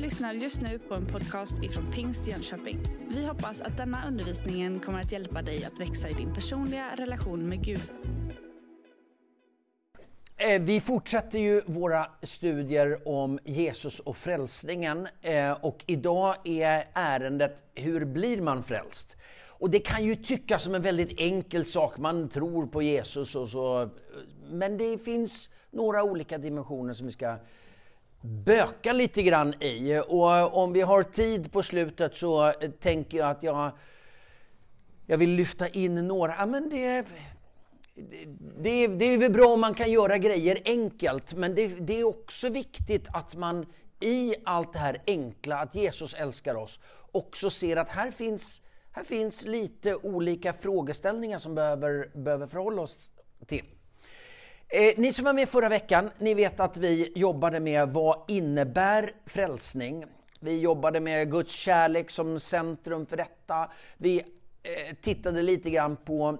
lyssnar just nu på en podcast ifrån Pingst Jönköping. Vi hoppas att denna undervisning kommer att hjälpa dig att växa i din personliga relation med Gud. Eh, vi fortsätter ju våra studier om Jesus och frälsningen eh, och idag är ärendet Hur blir man frälst? Och det kan ju tyckas som en väldigt enkel sak, man tror på Jesus och så, men det finns några olika dimensioner som vi ska böka lite grann i. Och om vi har tid på slutet så tänker jag att jag, jag vill lyfta in några. Ja, men det, det, det är väl bra om man kan göra grejer enkelt, men det, det är också viktigt att man i allt det här enkla, att Jesus älskar oss, också ser att här finns, här finns lite olika frågeställningar som behöver, behöver förhålla oss till. Eh, ni som var med förra veckan, ni vet att vi jobbade med vad innebär frälsning? Vi jobbade med Guds kärlek som centrum för detta. Vi eh, tittade lite grann på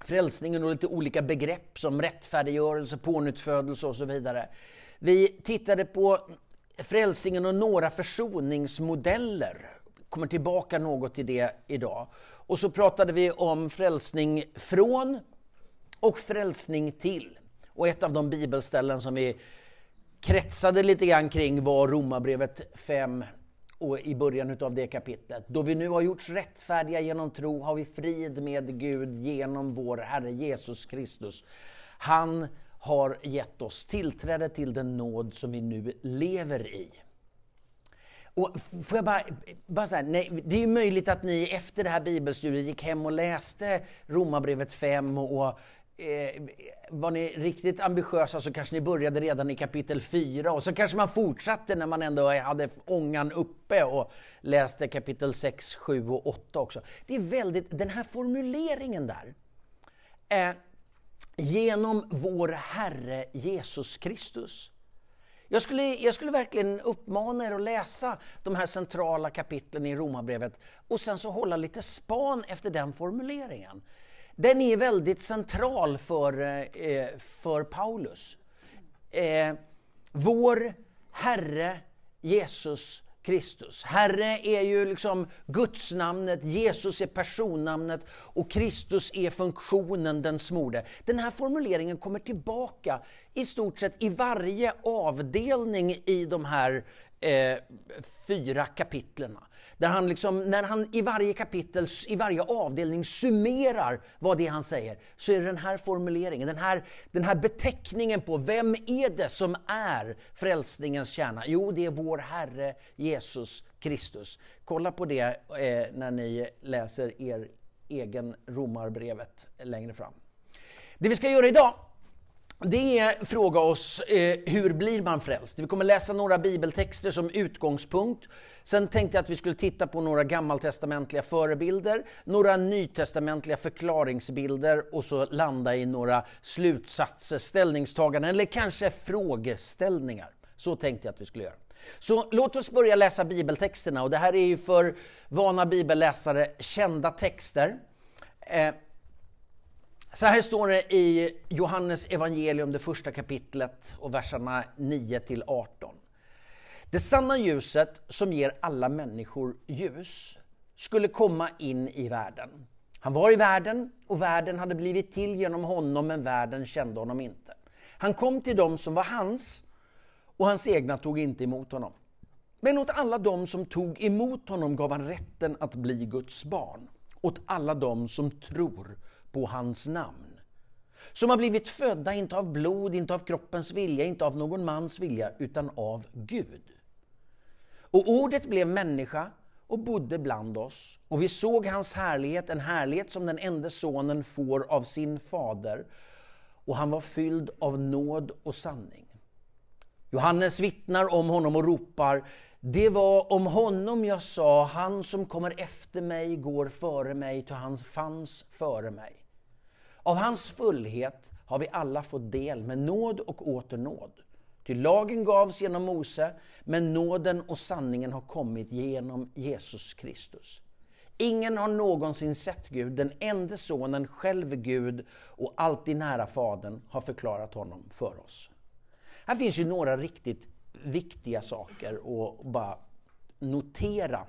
frälsningen och lite olika begrepp som rättfärdiggörelse, pånyttfödelse och så vidare. Vi tittade på frälsningen och några försoningsmodeller. Kommer tillbaka något till det idag. Och så pratade vi om frälsning från och frälsning till. Och ett av de bibelställen som vi kretsade lite grann kring var Romarbrevet 5 och i början av det kapitlet. Då vi nu har gjorts rättfärdiga genom tro har vi frid med Gud genom vår Herre Jesus Kristus. Han har gett oss tillträde till den nåd som vi nu lever i. Och får jag bara, bara säga, nej, det är möjligt att ni efter det här bibelstudiet gick hem och läste Romarbrevet 5 och eh, var ni riktigt ambitiösa så kanske ni började redan i kapitel 4 och så kanske man fortsatte när man ändå hade ångan uppe och läste kapitel 6, 7 och 8 också. Det är väldigt, den här formuleringen där. Eh, genom vår Herre Jesus Kristus. Jag skulle, jag skulle verkligen uppmana er att läsa de här centrala kapitlen i Romarbrevet och sen så hålla lite span efter den formuleringen. Den är väldigt central för, eh, eh, för Paulus. Eh, vår Herre Jesus Kristus. Herre är ju liksom gudsnamnet, Jesus är personnamnet och Kristus är funktionen, den smorde. Den här formuleringen kommer tillbaka i stort sett i varje avdelning i de här eh, fyra kapitlerna. Där han liksom, när han i varje kapitel, i varje avdelning summerar vad det är han säger, så är det den här formuleringen, den här, den här beteckningen på vem är det som är frälsningens kärna? Jo, det är vår Herre Jesus Kristus. Kolla på det eh, när ni läser er egen romarbrevet längre fram. Det vi ska göra idag det är fråga oss eh, hur blir man frälst? Vi kommer läsa några bibeltexter som utgångspunkt. Sen tänkte jag att vi skulle titta på några gammaltestamentliga förebilder, några nytestamentliga förklaringsbilder och så landa i några slutsatser, ställningstaganden eller kanske frågeställningar. Så tänkte jag att vi skulle göra. Så låt oss börja läsa bibeltexterna och det här är ju för vana bibelläsare kända texter. Eh, så här står det i Johannes evangelium, det första kapitlet och verserna 9 till 18. Det sanna ljuset som ger alla människor ljus skulle komma in i världen. Han var i världen och världen hade blivit till genom honom men världen kände honom inte. Han kom till dem som var hans och hans egna tog inte emot honom. Men åt alla dem som tog emot honom gav han rätten att bli Guds barn. Åt alla dem som tror på hans namn. Som har blivit födda inte av blod, inte av kroppens vilja, inte av någon mans vilja, utan av Gud. Och ordet blev människa och bodde bland oss. Och vi såg hans härlighet, en härlighet som den enda sonen får av sin fader. Och han var fylld av nåd och sanning. Johannes vittnar om honom och ropar det var om honom jag sa, han som kommer efter mig går före mig, till han fanns före mig. Av hans fullhet har vi alla fått del med nåd och åter nåd. Ty lagen gavs genom Mose, men nåden och sanningen har kommit genom Jesus Kristus. Ingen har någonsin sett Gud, den enda sonen, själv Gud och alltid nära Fadern, har förklarat honom för oss. Här finns ju några riktigt viktiga saker att bara notera.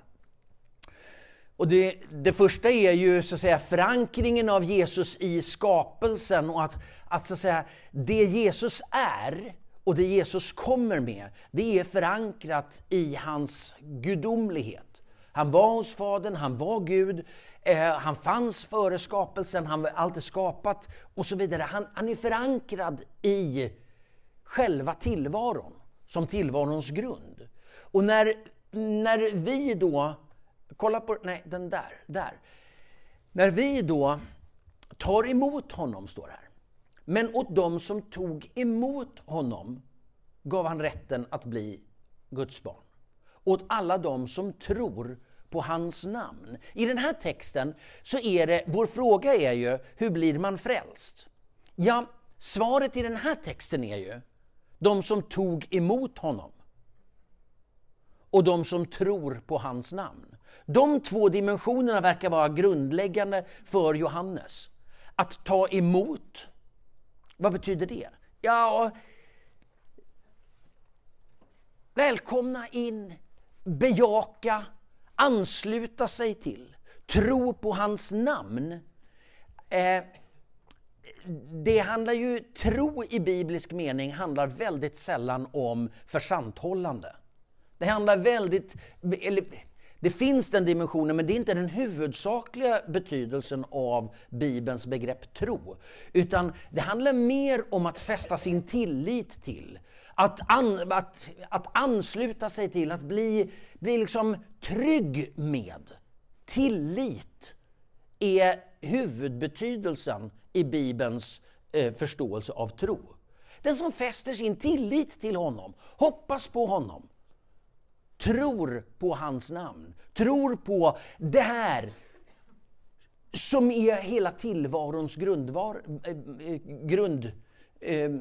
Och det, det första är ju så att säga förankringen av Jesus i skapelsen och att, att, så att säga, det Jesus är och det Jesus kommer med, det är förankrat i hans gudomlighet. Han var hos Fadern, han var Gud, eh, han fanns före skapelsen, han var alltid skapat och så vidare. Han, han är förankrad i själva tillvaron, som tillvarons grund. Och när, när vi då, kolla på, nej den där, där. När vi då tar emot honom, står det här. Men åt dem som tog emot honom gav han rätten att bli Guds barn. Åt alla dem som tror på hans namn. I den här texten så är det, vår fråga är ju, hur blir man frälst? Ja, svaret i den här texten är ju, de som tog emot honom och de som tror på hans namn. De två dimensionerna verkar vara grundläggande för Johannes. Att ta emot, vad betyder det? Ja, välkomna in, bejaka, ansluta sig till, tro på hans namn. Eh, det handlar ju, tro i biblisk mening handlar väldigt sällan om försanthållande. Det handlar väldigt, eller, det finns den dimensionen, men det är inte den huvudsakliga betydelsen av Bibelns begrepp tro. Utan det handlar mer om att fästa sin tillit till, att, an, att, att ansluta sig till, att bli, bli liksom trygg med. Tillit är huvudbetydelsen i Bibelns eh, förståelse av tro. Den som fäster sin tillit till honom, hoppas på honom, tror på hans namn, tror på det här som är hela tillvarons grundvar, eh, eh, grund, eh,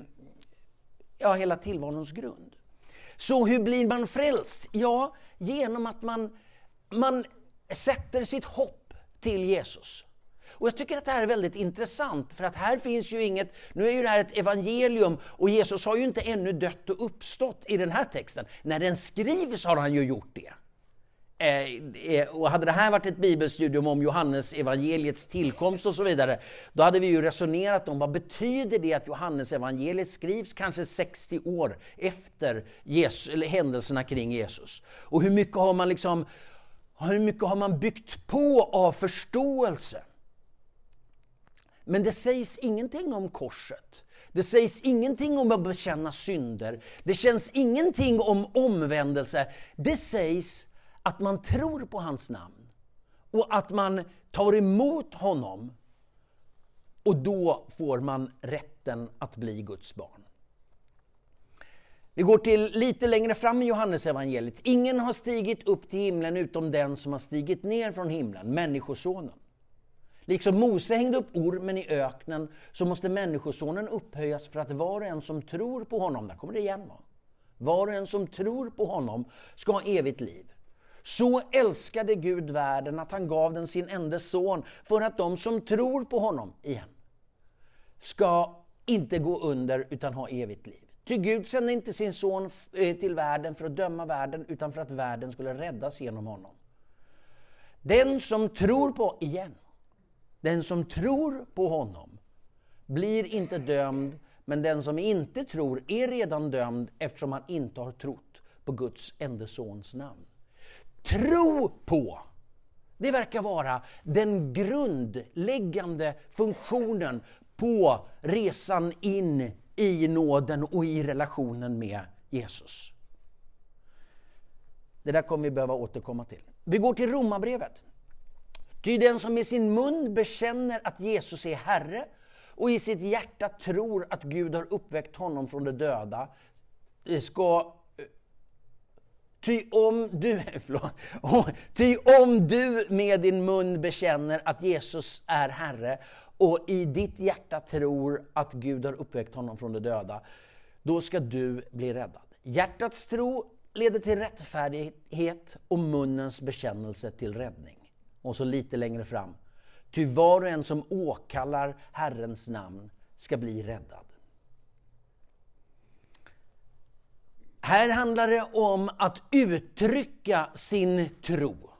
ja, hela tillvarons grund. Så hur blir man frälst? Ja, genom att man, man sätter sitt hopp till Jesus. Och jag tycker att det här är väldigt intressant, för att här finns ju inget... Nu är ju det här ett evangelium och Jesus har ju inte ännu dött och uppstått i den här texten. När den skrivs har han ju gjort det. Eh, eh, och hade det här varit ett bibelstudium om Johannes evangeliets tillkomst och så vidare, då hade vi ju resonerat om vad betyder det att Johannes evangeliet skrivs kanske 60 år efter Jesus, eller händelserna kring Jesus. Och hur mycket har man liksom hur mycket har man byggt på av förståelse? Men det sägs ingenting om korset. Det sägs ingenting om att bekänna synder. Det känns ingenting om omvändelse. Det sägs att man tror på hans namn och att man tar emot honom. Och då får man rätten att bli Guds barn. Vi går till lite längre fram i Johannesevangeliet. Ingen har stigit upp till himlen utom den som har stigit ner från himlen, Människosonen. Liksom Mose hängde upp ormen i öknen så måste Människosonen upphöjas för att var och en som tror på honom, där kommer det igen va? Var och en som tror på honom ska ha evigt liv. Så älskade Gud världen att han gav den sin enda son för att de som tror på honom, igen, ska inte gå under utan ha evigt liv. Ty Gud sände inte sin son eh, till världen för att döma världen utan för att världen skulle räddas genom honom. Den som tror på, igen, den som tror på honom blir inte dömd, men den som inte tror är redan dömd eftersom han inte har trott på Guds enda sons namn. Tro på! Det verkar vara den grundläggande funktionen på resan in i nåden och i relationen med Jesus. Det där kommer vi behöva återkomma till. Vi går till Romarbrevet. Ty den som med sin mun bekänner att Jesus är Herre och i sitt hjärta tror att Gud har uppväckt honom från de döda ska Ty om du, förlåt, ty om du med din mun bekänner att Jesus är Herre och i ditt hjärta tror att Gud har uppväckt honom från de döda, då ska du bli räddad. Hjärtats tro leder till rättfärdighet och munnens bekännelse till räddning. Och så lite längre fram. Ty var och en som åkallar Herrens namn ska bli räddad. Här handlar det om att uttrycka sin tro.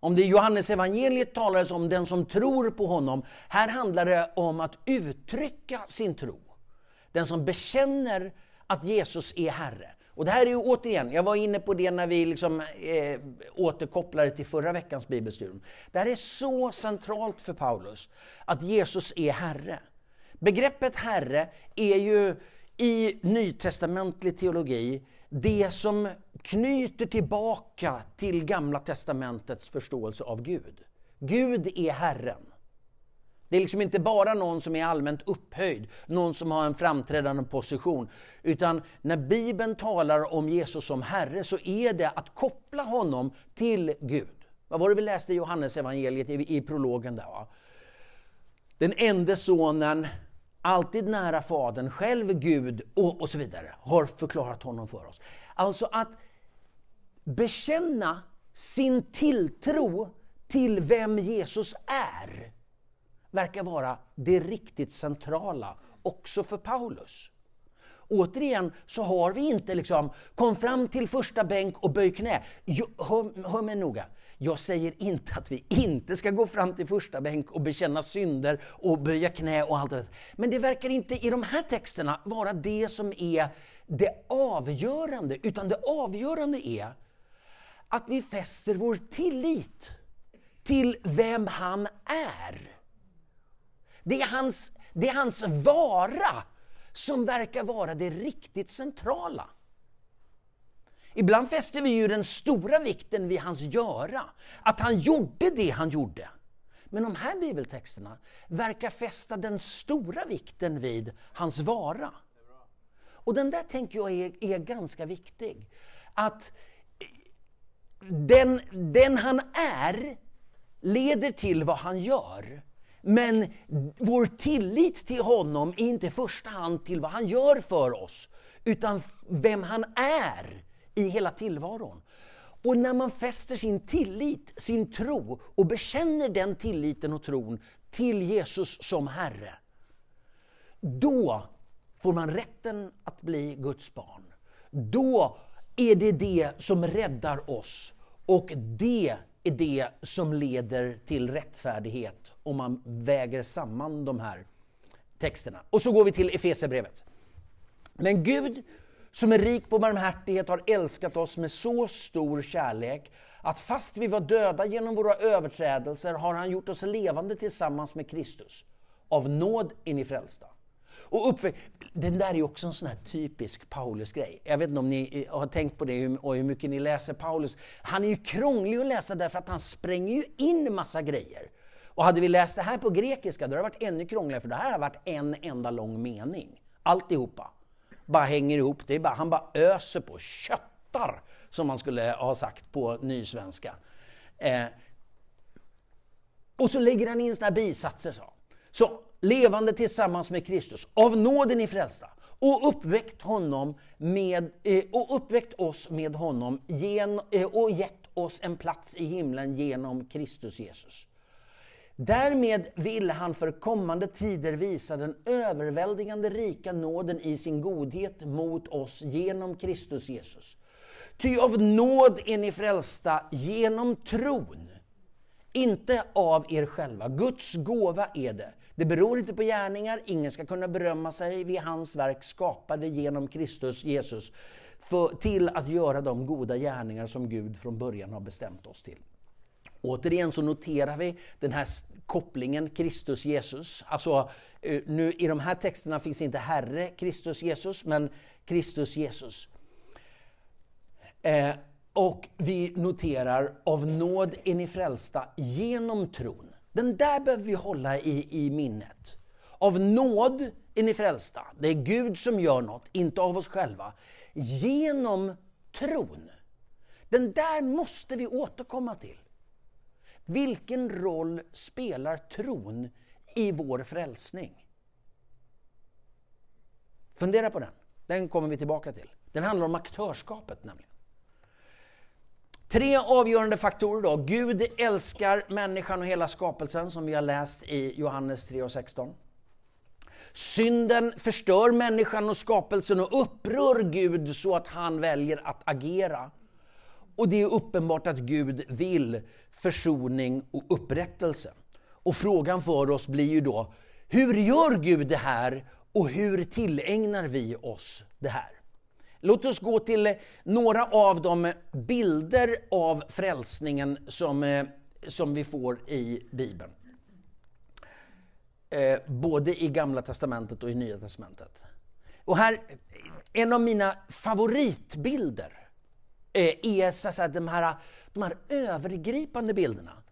Om det i Johannes evangeliet talades om den som tror på honom, här handlar det om att uttrycka sin tro. Den som bekänner att Jesus är Herre. Och det här är ju återigen, jag var inne på det när vi liksom, eh, återkopplade till förra veckans bibelstudium. Det här är så centralt för Paulus, att Jesus är Herre. Begreppet Herre är ju i nytestamentlig teologi det som knyter tillbaka till Gamla testamentets förståelse av Gud. Gud är Herren. Det är liksom inte bara någon som är allmänt upphöjd, någon som har en framträdande position. Utan när Bibeln talar om Jesus som Herre så är det att koppla honom till Gud. Vad var det vi läste i Johannes evangeliet i, i prologen där? Va? Den enda sonen, alltid nära Fadern, själv Gud och, och så vidare, har förklarat honom för oss. Alltså att bekänna sin tilltro till vem Jesus är verkar vara det riktigt centrala också för Paulus. Återigen så har vi inte liksom, kom fram till första bänk och böj knä. Jo, hör, hör mig noga. Jag säger inte att vi inte ska gå fram till första bänk och bekänna synder och böja knä och allt det Men det verkar inte i de här texterna vara det som är det avgörande, utan det avgörande är att vi fäster vår tillit till vem han är. Det är hans, det är hans vara som verkar vara det riktigt centrala. Ibland fäster vi ju den stora vikten vid hans göra, att han gjorde det han gjorde. Men de här bibeltexterna verkar fästa den stora vikten vid hans vara. Och den där tänker jag är, är ganska viktig. Att den, den han är leder till vad han gör. Men vår tillit till honom är inte i första hand till vad han gör för oss, utan vem han är i hela tillvaron. Och när man fäster sin tillit, sin tro och bekänner den tilliten och tron till Jesus som Herre, då får man rätten att bli Guds barn. Då är det det som räddar oss och det är det som leder till rättfärdighet om man väger samman de här texterna. Och så går vi till Efesierbrevet. Men Gud som är rik på barmhärtighet har älskat oss med så stor kärlek att fast vi var döda genom våra överträdelser har han gjort oss levande tillsammans med Kristus. Av nåd är ni frälsta. Och uppväxt, den där är också en sån här typisk Paulus-grej. Jag vet inte om ni eh, har tänkt på det och hur mycket ni läser Paulus. Han är ju krånglig att läsa därför att han spränger ju in massa grejer. Och hade vi läst det här på grekiska då hade det varit ännu krångligare för det här har varit en enda lång mening. Alltihopa. Bara hänger ihop. Det är bara, han bara öser på, köttar, som man skulle ha sagt på nysvenska. Eh, och så lägger han in såna här bisatser. Så. så levande tillsammans med Kristus, av nåden i frälsta, och uppväckt, honom med, eh, och uppväckt oss med honom gen, eh, och gett oss en plats i himlen genom Kristus Jesus. Därmed vill han för kommande tider visa den överväldigande rika nåden i sin godhet mot oss genom Kristus Jesus. Ty av nåd är ni frälsta genom tron, inte av er själva. Guds gåva är det. Det beror inte på gärningar, ingen ska kunna berömma sig. Vi är hans verk skapade genom Kristus Jesus för, till att göra de goda gärningar som Gud från början har bestämt oss till. Återigen så noterar vi den här kopplingen Kristus Jesus. Alltså, eh, nu, I de här texterna finns inte Herre Kristus Jesus, men Kristus Jesus. Eh, och vi noterar av nåd är ni frälsta genom tron. Den där behöver vi hålla i, i minnet. Av nåd är ni frälsta. Det är Gud som gör något, inte av oss själva. Genom tron. Den där måste vi återkomma till. Vilken roll spelar tron i vår frälsning? Fundera på den. Den kommer vi tillbaka till. Den handlar om aktörskapet nämligen. Tre avgörande faktorer då. Gud älskar människan och hela skapelsen som vi har läst i Johannes 3 och 16. Synden förstör människan och skapelsen och upprör Gud så att han väljer att agera. Och det är uppenbart att Gud vill försoning och upprättelse. Och frågan för oss blir ju då, hur gör Gud det här och hur tillägnar vi oss det här? Låt oss gå till eh, några av de bilder av frälsningen som, eh, som vi får i Bibeln. Eh, både i Gamla Testamentet och i Nya Testamentet. Och här, en av mina favoritbilder är så att de, här, de här övergripande bilderna.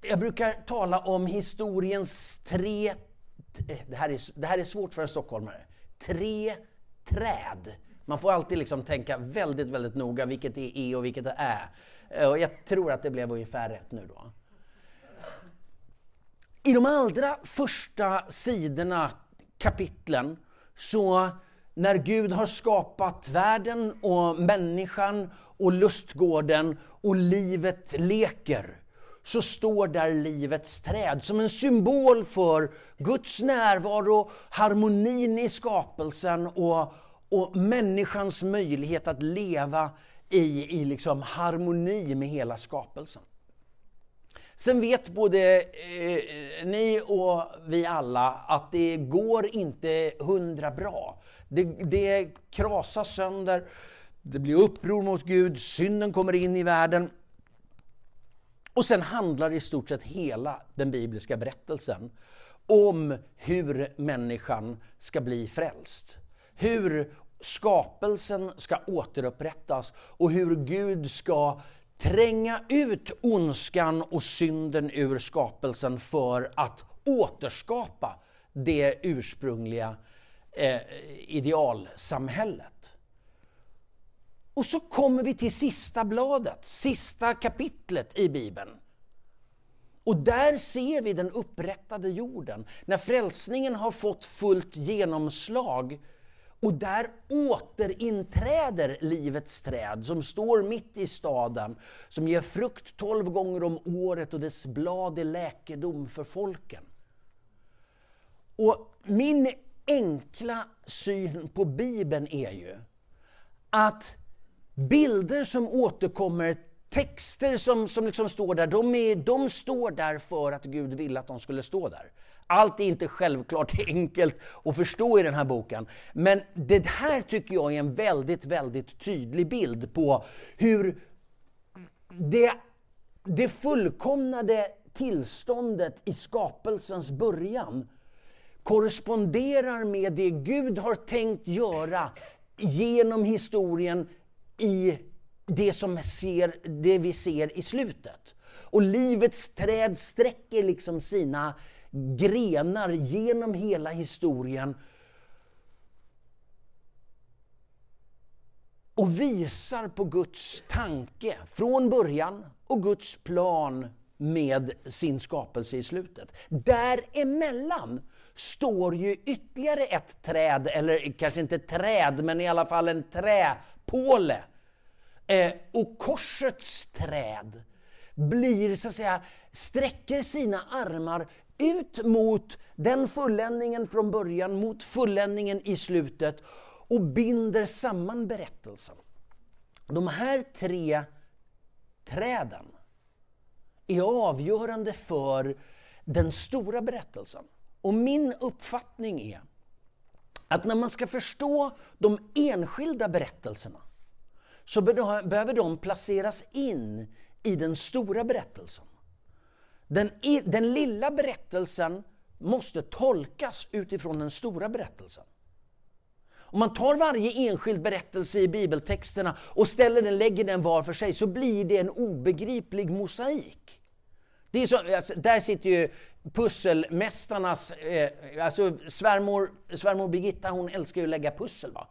Jag brukar tala om historiens tre... Det här är, det här är svårt för en stockholmare. Tre träd. Man får alltid liksom tänka väldigt, väldigt noga vilket det är E och vilket det är Ä. Och jag tror att det blev ungefär rätt nu då. I de allra första sidorna, kapitlen, så när Gud har skapat världen och människan och lustgården och livet leker, så står där livets träd som en symbol för Guds närvaro, harmonin i skapelsen och, och människans möjlighet att leva i, i liksom harmoni med hela skapelsen. Sen vet både eh, ni och vi alla att det går inte hundra bra. Det, det krasas sönder, det blir uppror mot Gud, synden kommer in i världen. Och sen handlar i stort sett hela den bibliska berättelsen om hur människan ska bli frälst. Hur skapelsen ska återupprättas och hur Gud ska tränga ut ondskan och synden ur skapelsen för att återskapa det ursprungliga eh, idealsamhället. Och så kommer vi till sista bladet, sista kapitlet i Bibeln. Och där ser vi den upprättade jorden, när frälsningen har fått fullt genomslag. Och där återinträder livets träd som står mitt i staden, som ger frukt tolv gånger om året och dess blad är läkedom för folken. Och min enkla syn på Bibeln är ju att bilder som återkommer, texter som, som liksom står där, de, är, de står där för att Gud ville att de skulle stå där. Allt är inte självklart enkelt att förstå i den här boken. Men det här tycker jag är en väldigt, väldigt tydlig bild på hur det, det fullkomnade tillståndet i skapelsens början korresponderar med det Gud har tänkt göra genom historien i det, som ser, det vi ser i slutet. Och livets träd sträcker liksom sina grenar genom hela historien och visar på Guds tanke från början och Guds plan med sin skapelse i slutet. Däremellan står ju ytterligare ett träd, eller kanske inte träd, men i alla fall en träpåle. Eh, och korsets träd blir så att säga, sträcker sina armar ut mot den fulländningen från början, mot fulländningen i slutet och binder samman berättelsen. De här tre träden är avgörande för den stora berättelsen. Och min uppfattning är att när man ska förstå de enskilda berättelserna så behöver de placeras in i den stora berättelsen. Den, den lilla berättelsen måste tolkas utifrån den stora berättelsen. Om man tar varje enskild berättelse i bibeltexterna och ställer den, lägger den var för sig så blir det en obegriplig mosaik. Det är så, alltså, där sitter ju pusselmästarnas... Eh, alltså svärmor, svärmor Birgitta hon älskar ju att lägga pussel. Va?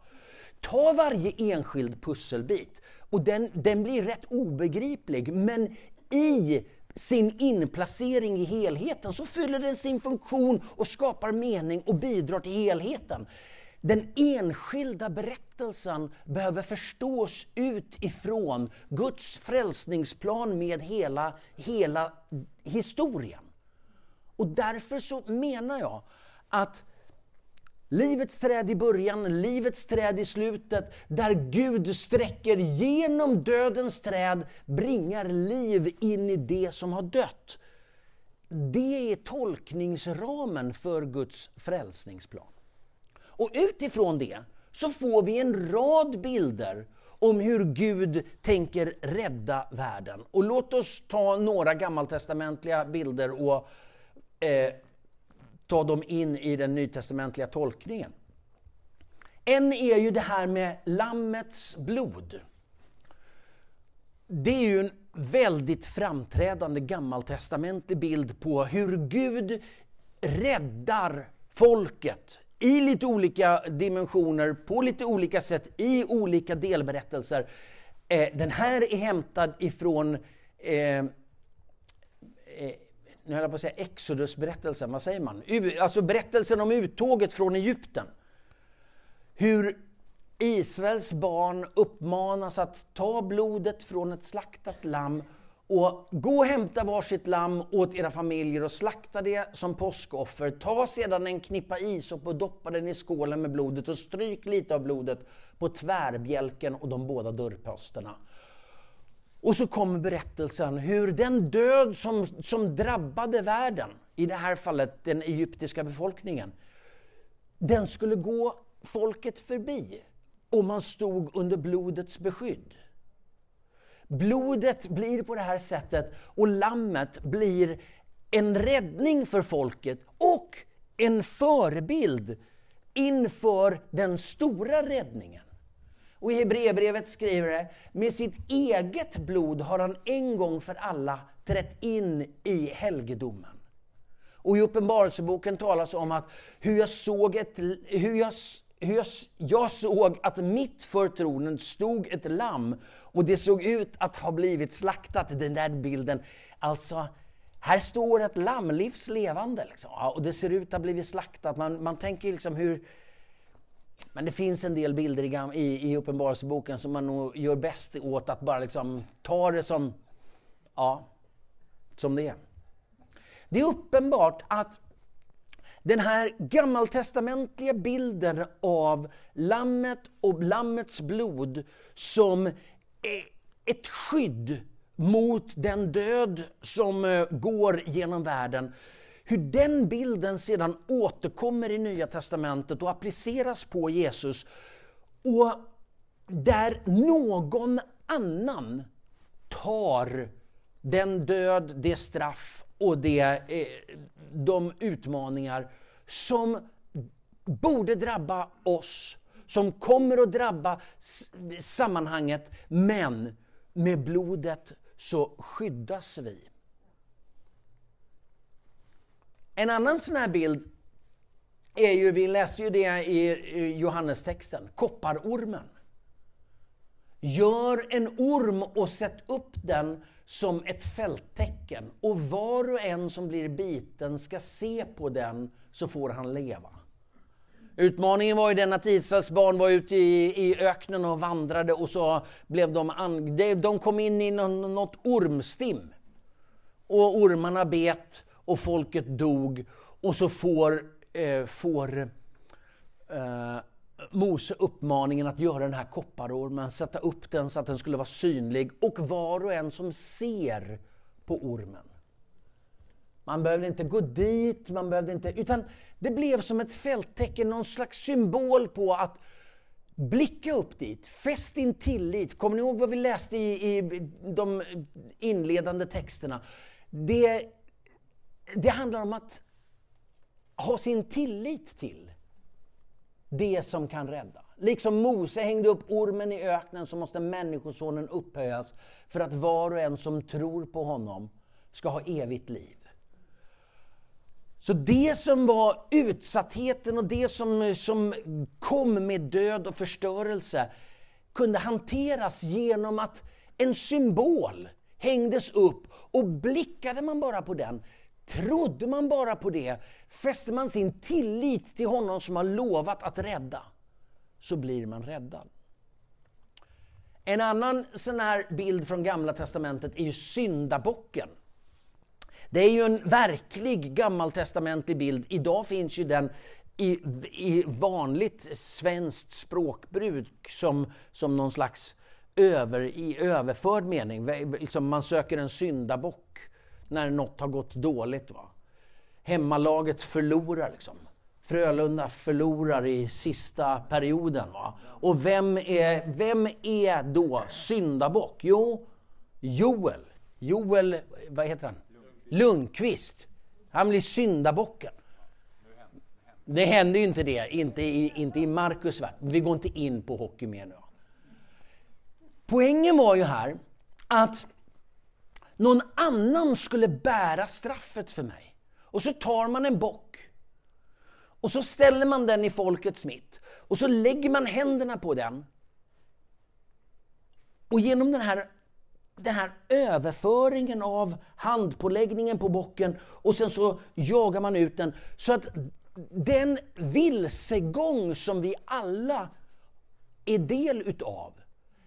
Ta varje enskild pusselbit och den, den blir rätt obegriplig men i sin inplacering i helheten så fyller den sin funktion och skapar mening och bidrar till helheten. Den enskilda berättelsen behöver förstås utifrån Guds frälsningsplan med hela, hela historien. Och därför så menar jag att livets träd i början, livets träd i slutet, där Gud sträcker genom dödens träd, bringar liv in i det som har dött. Det är tolkningsramen för Guds frälsningsplan. Och utifrån det så får vi en rad bilder om hur Gud tänker rädda världen. Och låt oss ta några gammaltestamentliga bilder och eh, ta dem in i den nytestamentliga tolkningen. En är ju det här med Lammets blod. Det är ju en väldigt framträdande gammaltestamentlig bild på hur Gud räddar folket i lite olika dimensioner, på lite olika sätt, i olika delberättelser. Eh, den här är hämtad ifrån eh, eh, nu höll jag på att säga Exodus-berättelsen, vad säger man? Alltså berättelsen om uttåget från Egypten. Hur Israels barn uppmanas att ta blodet från ett slaktat lamm och gå och hämta varsitt lamm åt era familjer och slakta det som påskoffer. Ta sedan en knippa isop och doppa den i skålen med blodet och stryk lite av blodet på tvärbjälken och de båda dörrposterna. Och så kommer berättelsen hur den död som, som drabbade världen, i det här fallet den egyptiska befolkningen, den skulle gå folket förbi och man stod under blodets beskydd. Blodet blir på det här sättet och lammet blir en räddning för folket och en förebild inför den stora räddningen. Och i Hebreerbrevet skriver det, med sitt eget blod har han en gång för alla trätt in i helgedomen. Och i Uppenbarelseboken talas om att hur jag såg ett, hur jag, hur jag, jag såg att mitt för tronen stod ett lamm och det såg ut att ha blivit slaktat, den där bilden. Alltså, här står ett lamm livs levande liksom. och det ser ut att ha blivit slaktat. Man, man tänker liksom hur... Men det finns en del bilder i, i, i Uppenbarelseboken som man nog gör bäst åt att bara liksom ta det som, ja, som det är. Det är uppenbart att den här gammaltestamentliga bilden av lammet och lammets blod som ett skydd mot den död som eh, går genom världen. Hur den bilden sedan återkommer i Nya Testamentet och appliceras på Jesus. Och där någon annan tar den död, det straff och det, eh, de utmaningar som borde drabba oss som kommer att drabba sammanhanget, men med blodet så skyddas vi. En annan sån här bild är ju, vi läste ju det i Johannestexten, kopparormen. Gör en orm och sätt upp den som ett fälttecken och var och en som blir biten ska se på den så får han leva. Utmaningen var ju den att Israels barn var ute i, i öknen och vandrade och så blev de, an, de kom in i något ormstim. Och ormarna bet och folket dog och så får, eh, får eh, Mose uppmaningen att göra den här kopparormen, sätta upp den så att den skulle vara synlig och var och en som ser på ormen. Man behövde inte gå dit, man behövde inte, utan det blev som ett fälttecken, någon slags symbol på att blicka upp dit, fäst din tillit. Kommer ni ihåg vad vi läste i, i de inledande texterna? Det, det handlar om att ha sin tillit till det som kan rädda. Liksom Mose hängde upp ormen i öknen så måste Människosonen upphöjas för att var och en som tror på honom ska ha evigt liv. Så det som var utsattheten och det som, som kom med död och förstörelse kunde hanteras genom att en symbol hängdes upp och blickade man bara på den, trodde man bara på det, fäste man sin tillit till honom som har lovat att rädda, så blir man räddad. En annan sån här bild från Gamla Testamentet är ju syndabocken. Det är ju en verklig gammaltestamentlig bild. Idag finns ju den i, i vanligt svenskt språkbruk som, som någon slags över, i överförd mening. Liksom man söker en syndabock när något har gått dåligt. Va? Hemmalaget förlorar. Liksom. Frölunda förlorar i sista perioden. Va? Och vem är, vem är då syndabock? Jo, Joel. Joel, vad heter han? Lundqvist. Han blir syndabocken. Det händer ju inte det, inte i, inte i Marcus värld. Vi går inte in på hockey mer nu. Poängen var ju här att någon annan skulle bära straffet för mig. Och så tar man en bock och så ställer man den i folkets mitt och så lägger man händerna på den. Och genom den här, den här överföringen av handpåläggningen på bocken och sen så jagar man ut den så att den vilsegång som vi alla är del utav,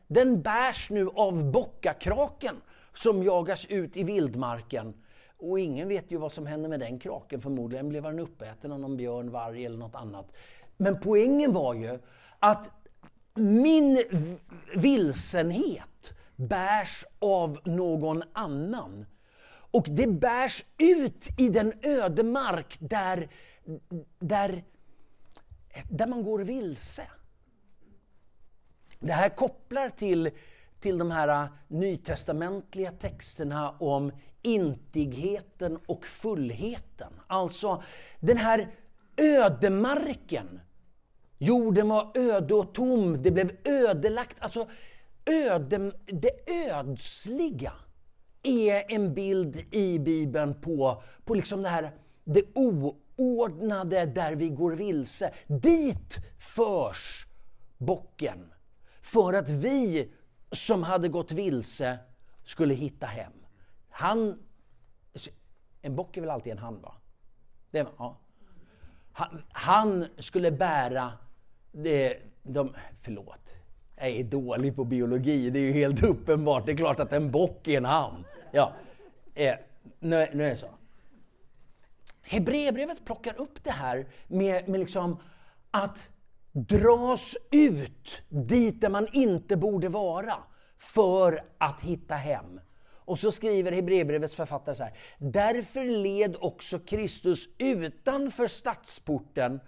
den bärs nu av bockakraken som jagas ut i vildmarken. Och ingen vet ju vad som händer med den kraken. Förmodligen blev han uppäten av någon björn, varg eller något annat. Men poängen var ju att min vilsenhet bärs av någon annan. Och det bärs ut i den öde mark där där, där man går vilse. Det här kopplar till, till de här äh, nytestamentliga texterna om intigheten och fullheten. Alltså den här ödemarken. Jorden var öde och tom, det blev ödelagt. Alltså öde, det ödsliga är en bild i Bibeln på, på liksom det här det oordnade där vi går vilse. Dit förs bocken för att vi som hade gått vilse skulle hitta hem. Han... En bock är väl alltid en han, va? Det, ja. han, han skulle bära det, de... Förlåt, jag är dålig på biologi. Det är ju helt uppenbart. Det är klart att en bock är en han. Ja, eh, nu, nu är det så. Hebreerbrevet plockar upp det här med, med liksom att dras ut dit där man inte borde vara för att hitta hem. Och så skriver Hebreerbrevets författare så här. Därför led också Kristus utanför stadsporten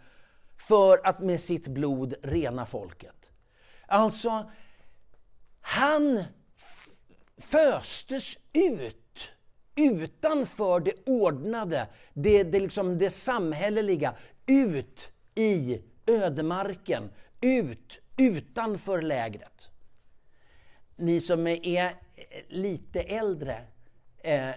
för att med sitt blod rena folket. Alltså, han föstes ut utanför det ordnade, det, det, liksom det samhälleliga, ut i ödemarken, ut utanför lägret. Ni som är lite äldre, eh,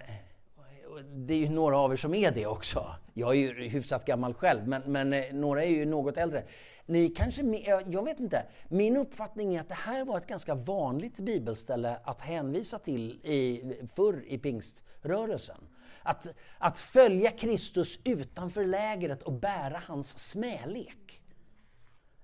det är ju några av er som är det också. Jag är ju hyfsat gammal själv, men, men eh, några är ju något äldre. Ni kanske, eh, jag vet inte. Min uppfattning är att det här var ett ganska vanligt bibelställe att hänvisa till i, förr i pingströrelsen. Att, att följa Kristus utanför lägret och bära hans smälek.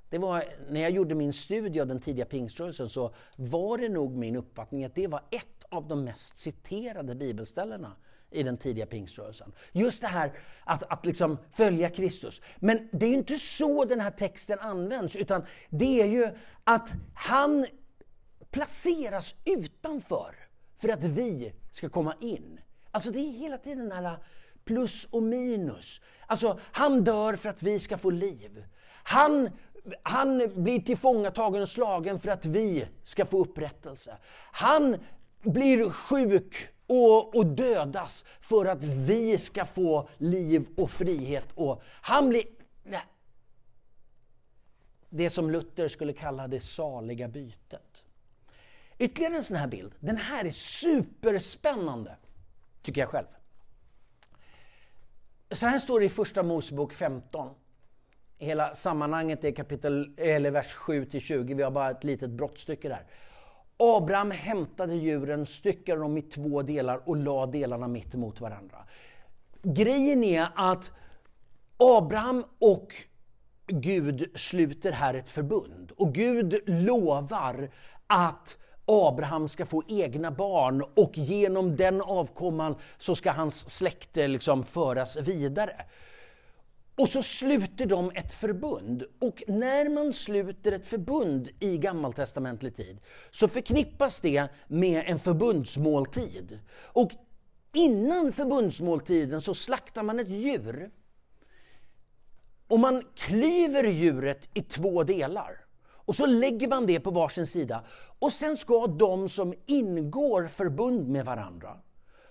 Det var, när jag gjorde min studie av den tidiga pingströrelsen så var det nog min uppfattning att det var ett av de mest citerade bibelställena i den tidiga pingströrelsen. Just det här att, att liksom följa Kristus. Men det är ju inte så den här texten används, utan det är ju att han placeras utanför för att vi ska komma in. Alltså det är hela tiden alla plus och minus. Alltså han dör för att vi ska få liv. Han, han blir tillfångatagen och slagen för att vi ska få upprättelse. Han blir sjuk och, och dödas för att vi ska få liv och frihet. Och han blir... Nej. Det som Luther skulle kalla det saliga bytet. Ytterligare en sån här bild. Den här är superspännande, tycker jag själv. Så här står det i Första Mosebok 15. Hela sammanhanget är kapitel, eller vers 7 20. Vi har bara ett litet brottstycke där. Abraham hämtade djuren, styckade dem i två delar och la delarna mitt emot varandra. Grejen är att Abraham och Gud sluter här ett förbund. Och Gud lovar att Abraham ska få egna barn och genom den avkomman så ska hans släkte liksom föras vidare. Och så sluter de ett förbund. Och när man sluter ett förbund i gammaltestamentlig tid så förknippas det med en förbundsmåltid. Och innan förbundsmåltiden så slaktar man ett djur. Och man klyver djuret i två delar. Och så lägger man det på varsin sida. Och sen ska de som ingår förbund med varandra,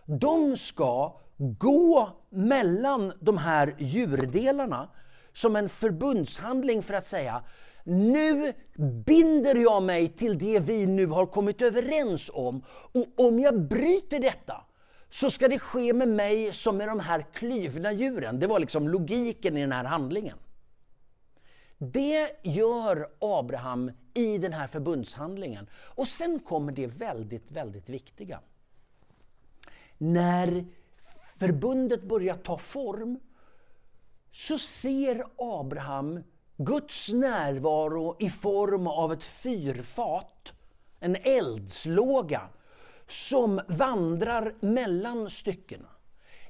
de ska gå mellan de här djurdelarna som en förbundshandling för att säga nu binder jag mig till det vi nu har kommit överens om och om jag bryter detta så ska det ske med mig som med de här klyvna djuren. Det var liksom logiken i den här handlingen. Det gör Abraham i den här förbundshandlingen. Och sen kommer det väldigt, väldigt viktiga. När förbundet börjar ta form så ser Abraham Guds närvaro i form av ett fyrfat, en eldslåga, som vandrar mellan styckena.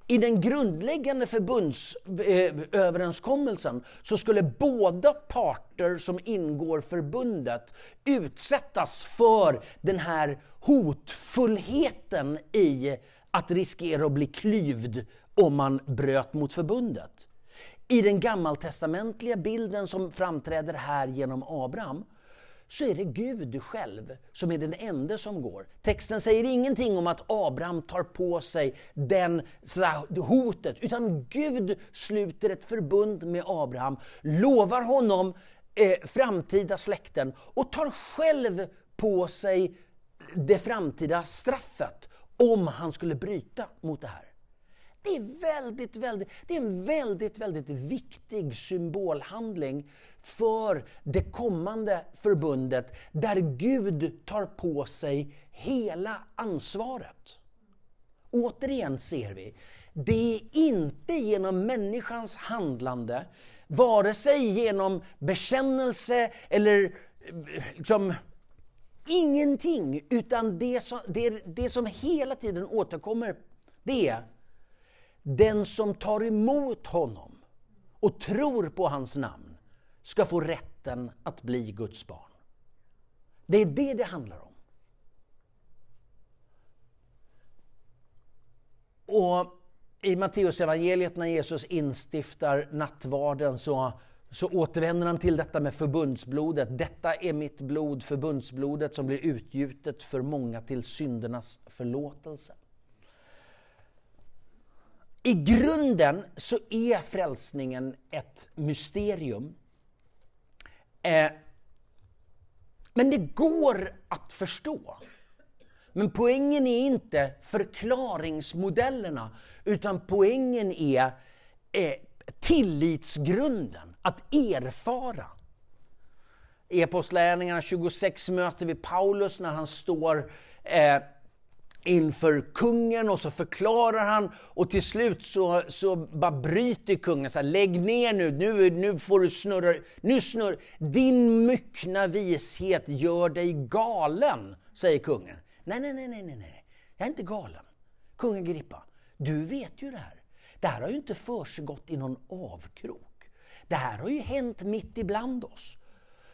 I den grundläggande förbundsöverenskommelsen eh, så skulle båda parter som ingår förbundet utsättas för den här hotfullheten i att riskera att bli klyvd om man bröt mot förbundet. I den gammaltestamentliga bilden som framträder här genom Abraham så är det Gud själv som är den enda som går. Texten säger ingenting om att Abraham tar på sig den hotet, utan Gud sluter ett förbund med Abraham, lovar honom eh, framtida släkten och tar själv på sig det framtida straffet om han skulle bryta mot det här. Det är, väldigt, väldigt, det är en väldigt, väldigt viktig symbolhandling för det kommande förbundet där Gud tar på sig hela ansvaret. Återigen ser vi, det är inte genom människans handlande, vare sig genom bekännelse eller eh, liksom, ingenting, utan det som, det, det som hela tiden återkommer, det är den som tar emot honom och tror på hans namn ska få rätten att bli Guds barn. Det är det det handlar om. Och i Matteusevangeliet när Jesus instiftar nattvarden så, så återvänder han till detta med förbundsblodet. Detta är mitt blod, förbundsblodet, som blir utgjutet för många till syndernas förlåtelse. I grunden så är frälsningen ett mysterium. Eh, men det går att förstå. Men poängen är inte förklaringsmodellerna, utan poängen är eh, tillitsgrunden, att erfara. I Apostlagärningarna 26 möter vi Paulus när han står eh, inför kungen och så förklarar han och till slut så, så bara bryter kungen. Så här, Lägg ner nu, nu, nu får du snurra. Nu snurra. Din myckna vishet gör dig galen, säger kungen. Nej, nej, nej, nej, nej, jag är inte galen. Kungen Grippa, du vet ju det här. Det här har ju inte försiggått i någon avkrok. Det här har ju hänt mitt ibland oss.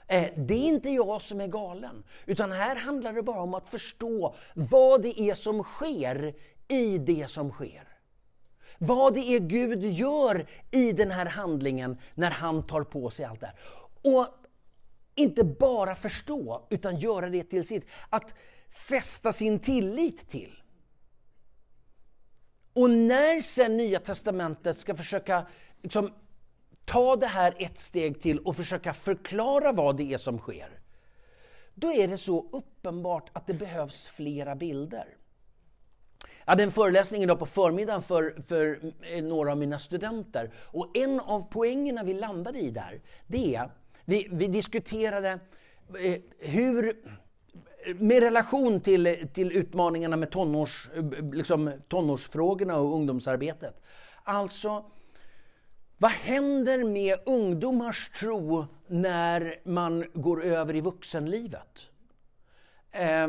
Eh, det är inte jag som är galen, utan här handlar det bara om att förstå vad det är som sker i det som sker. Vad det är Gud gör i den här handlingen när han tar på sig allt det här. Och inte bara förstå, utan göra det till sitt. Att fästa sin tillit till. Och när sen Nya Testamentet ska försöka liksom, ta det här ett steg till och försöka förklara vad det är som sker, då är det så uppenbart att det behövs flera bilder. Jag hade en föreläsning idag på förmiddagen för, för eh, några av mina studenter och en av poängerna vi landade i där, det är, vi, vi diskuterade eh, hur med relation till, till utmaningarna med tonårs, liksom, tonårsfrågorna och ungdomsarbetet. Alltså, vad händer med ungdomars tro när man går över i vuxenlivet? Eh,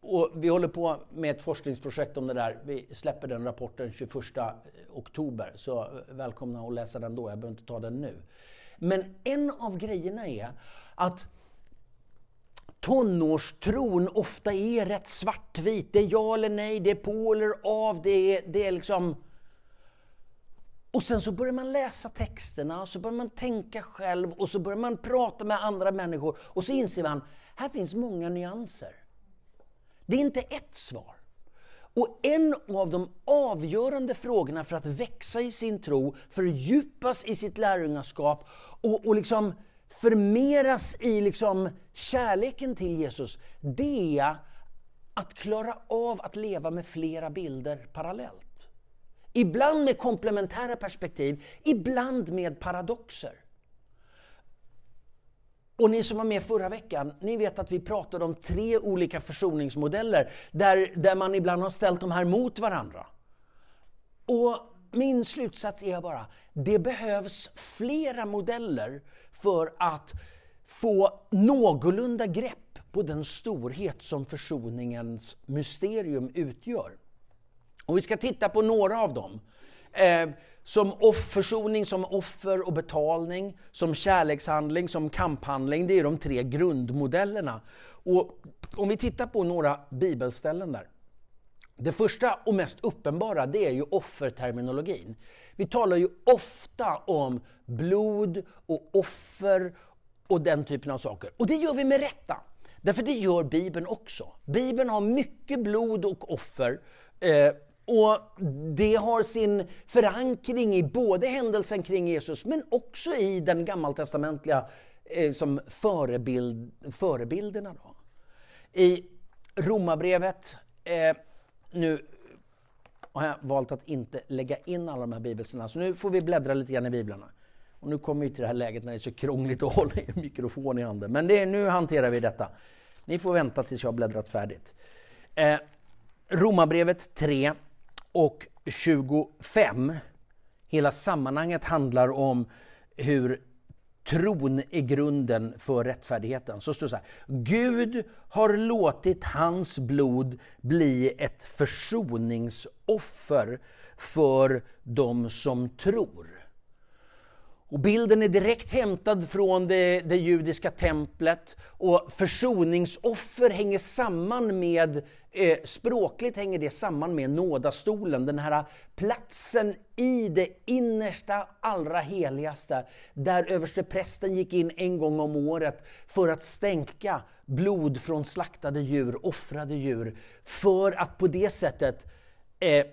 och vi håller på med ett forskningsprojekt om det där. Vi släpper den rapporten 21 oktober, så välkomna att läsa den då. Jag behöver inte ta den nu. Men en av grejerna är att tonårstron ofta är rätt svartvit. Det är ja eller nej, det är på eller av, det är, det är liksom... Och sen så börjar man läsa texterna, så börjar man tänka själv och så börjar man prata med andra människor och så inser man, här finns många nyanser. Det är inte ett svar. Och en av de avgörande frågorna för att växa i sin tro, fördjupas i sitt lärjungaskap och, och liksom förmeras i liksom kärleken till Jesus, det är att klara av att leva med flera bilder parallellt. Ibland med komplementära perspektiv, ibland med paradoxer. Och ni som var med förra veckan, ni vet att vi pratade om tre olika försoningsmodeller där, där man ibland har ställt de här mot varandra. Och min slutsats är bara, det behövs flera modeller för att få någorlunda grepp på den storhet som försoningens mysterium utgör. Och vi ska titta på några av dem. Eh, som off, försoning som offer och betalning, som kärlekshandling, som kamphandling. Det är de tre grundmodellerna. Och om vi tittar på några bibelställen där. Det första och mest uppenbara det är ju offerterminologin. Vi talar ju ofta om blod och offer och den typen av saker. Och det gör vi med rätta. Därför det gör Bibeln också. Bibeln har mycket blod och offer. Eh, och Det har sin förankring i både händelsen kring Jesus men också i den gammaltestamentliga eh, som förebild, förebilderna. Då. I Romarbrevet, eh, nu har jag valt att inte lägga in alla de här bibelserna, så nu får vi bläddra lite grann i biblarna. Och nu kommer vi till det här läget när det är så krångligt att hålla en mikrofon i handen. Men det är, nu hanterar vi detta. Ni får vänta tills jag har bläddrat färdigt. Eh, Romarbrevet 3 och 25. Hela sammanhanget handlar om hur tron är grunden för rättfärdigheten. Så står det så här. Gud har låtit hans blod bli ett försoningsoffer för de som tror. Och bilden är direkt hämtad från det, det, judiska templet. Och försoningsoffer hänger samman med, eh, språkligt hänger det samman med nådastolen. Den här platsen i det innersta, allra heligaste. Där översteprästen gick in en gång om året för att stänka blod från slaktade djur, offrade djur. För att på det sättet eh,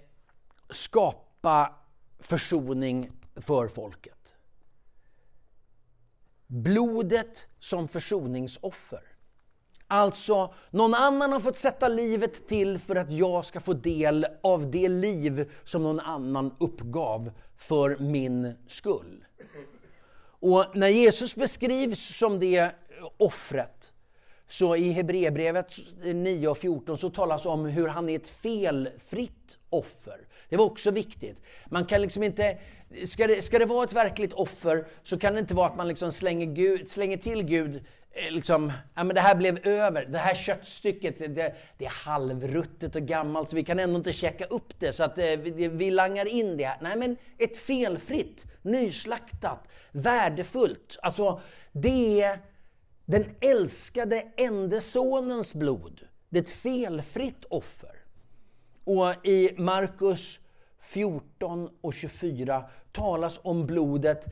skapa försoning för folket. Blodet som försoningsoffer. Alltså, någon annan har fått sätta livet till för att jag ska få del av det liv som någon annan uppgav för min skull. Och när Jesus beskrivs som det offret, så i Hebreerbrevet 9 och 14 så talas om hur han är ett felfritt offer. Det var också viktigt. Man kan liksom inte Ska det, ska det vara ett verkligt offer så kan det inte vara att man liksom slänger, Gud, slänger till Gud eh, liksom, ja men det här blev över, det här köttstycket, det, det är halvruttet och gammalt så vi kan ändå inte checka upp det så att eh, vi, vi langar in det här. Nej men ett felfritt, nyslaktat, värdefullt. Alltså det är den älskade ende sonens blod. Det är ett felfritt offer. Och i Markus 14 och 24 talas om blodet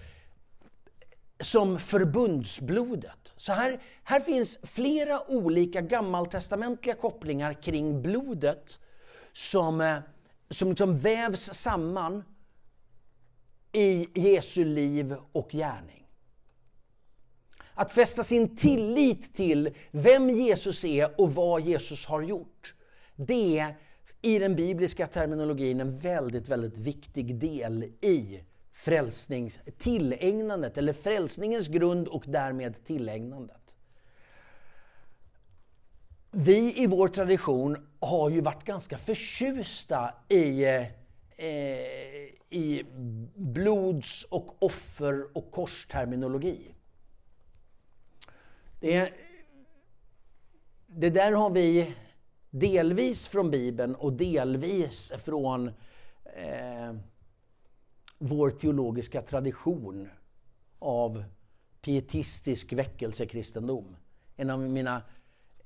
som förbundsblodet. Så här, här finns flera olika gammaltestamentliga kopplingar kring blodet som, eh, som liksom vävs samman i Jesu liv och gärning. Att fästa sin tillit till vem Jesus är och vad Jesus har gjort. Det är i den bibliska terminologin en väldigt, väldigt viktig del i frälsnings, tillägnandet, eller frälsningens grund och därmed tillägnandet. Vi i vår tradition har ju varit ganska förtjusta i, eh, i blods och offer och korsterminologi. Det, det där har vi delvis från Bibeln och delvis från eh, vår teologiska tradition av pietistisk väckelsekristendom. En av mina,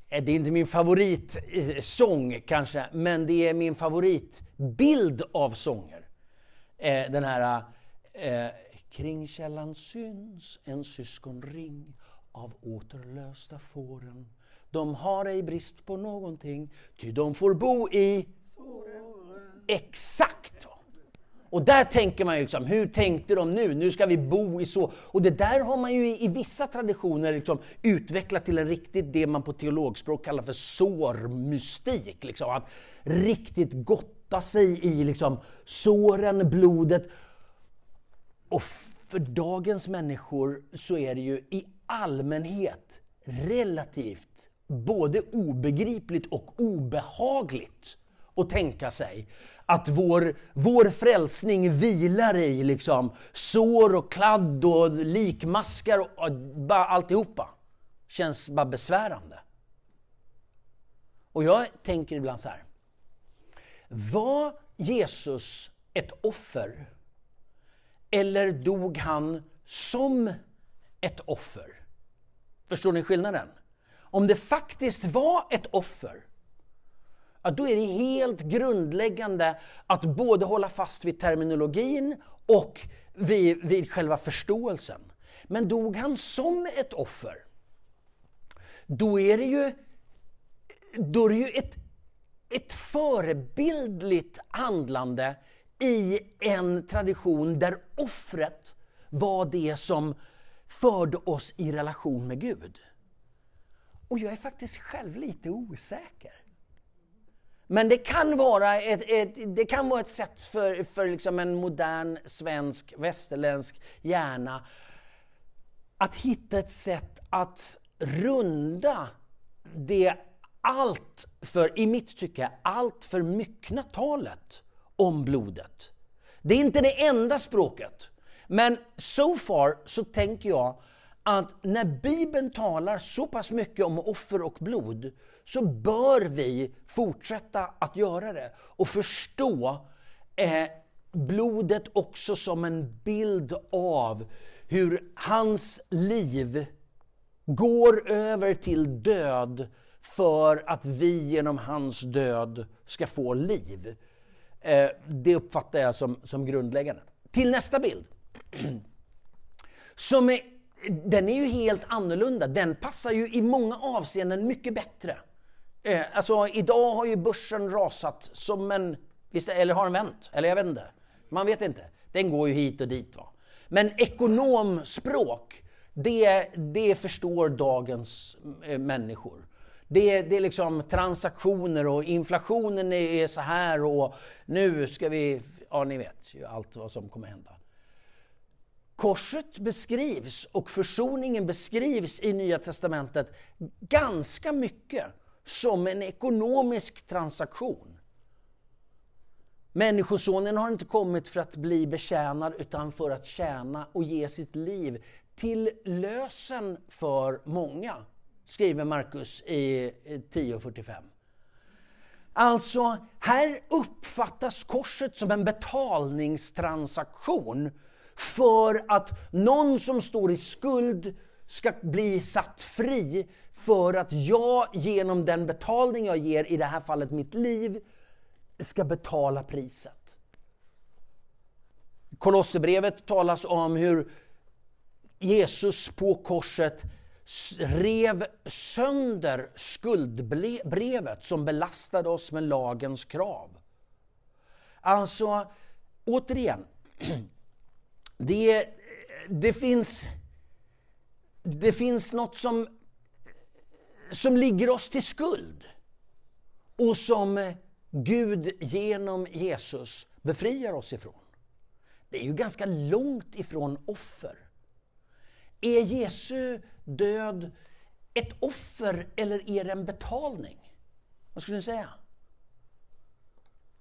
eh, det är inte min favoritsång eh, kanske, men det är min favoritbild av sånger. Eh, den här eh, Kring källan syns en syskonring av återlösta fåren. De har ej brist på någonting, ty de får bo i... Exakt! Och där tänker man ju liksom, hur tänkte de nu? Nu ska vi bo i så. Och det där har man ju i, i vissa traditioner liksom utvecklat till en riktigt, det man på teologspråk kallar för sårmystik. Liksom. Att riktigt gotta sig i liksom, såren, blodet. Och för dagens människor så är det ju i allmänhet relativt både obegripligt och obehagligt att tänka sig att vår, vår frälsning vilar i liksom sår och kladd och likmaskar och, och bara alltihopa. Känns bara besvärande. Och jag tänker ibland så här. Var Jesus ett offer? Eller dog han som ett offer? Förstår ni skillnaden? Om det faktiskt var ett offer, ja, då är det helt grundläggande att både hålla fast vid terminologin och vid, vid själva förståelsen. Men dog han som ett offer, då är det ju, då är det ju ett, ett förebildligt handlande i en tradition där offret var det som förde oss i relation med Gud. Och jag är faktiskt själv lite osäker. Men det kan vara ett, ett, det kan vara ett sätt för, för liksom en modern svensk, västerländsk hjärna att hitta ett sätt att runda det allt för, i mitt tycke, allt för myckna talet om blodet. Det är inte det enda språket. Men so far så tänker jag att när Bibeln talar så pass mycket om offer och blod så bör vi fortsätta att göra det och förstå eh, blodet också som en bild av hur hans liv går över till död för att vi genom hans död ska få liv. Eh, det uppfattar jag som, som grundläggande. Till nästa bild. Som är, den är ju helt annorlunda. Den passar ju i många avseenden mycket bättre. Eh, alltså idag har ju börsen rasat som en... Eller har den vänt? Eller jag vet inte. Man vet inte. Den går ju hit och dit. Va? Men ekonomspråk, det, det förstår dagens eh, människor. Det, det är liksom transaktioner och inflationen är så här och nu ska vi... Ja, ni vet ju allt vad som kommer hända. Korset beskrivs och försoningen beskrivs i Nya Testamentet ganska mycket som en ekonomisk transaktion. Människosonen har inte kommit för att bli betjänad utan för att tjäna och ge sitt liv till lösen för många, skriver Markus i 10.45. Alltså, här uppfattas korset som en betalningstransaktion för att någon som står i skuld ska bli satt fri för att jag genom den betalning jag ger, i det här fallet mitt liv, ska betala priset. Kolosserbrevet talas om hur Jesus på korset rev sönder skuldbrevet som belastade oss med lagens krav. Alltså, återigen, det, det, finns, det finns något som, som ligger oss till skuld och som Gud genom Jesus befriar oss ifrån. Det är ju ganska långt ifrån offer. Är Jesu död ett offer eller är det en betalning? Vad skulle ni säga?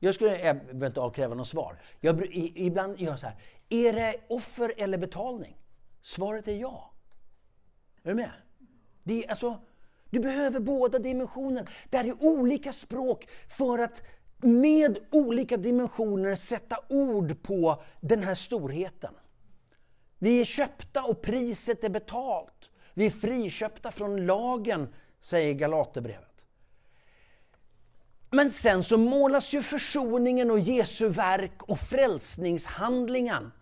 Jag skulle jag behöver inte avkräva något svar. Jag, ibland gör jag så här. Är det offer eller betalning? Svaret är ja. Är du med? Det är, alltså, Du behöver båda dimensionerna. Det här är olika språk för att med olika dimensioner sätta ord på den här storheten. Vi är köpta och priset är betalt. Vi är friköpta från lagen, säger Galaterbrevet. Men sen så målas ju försoningen och Jesu verk och frälsningshandlingen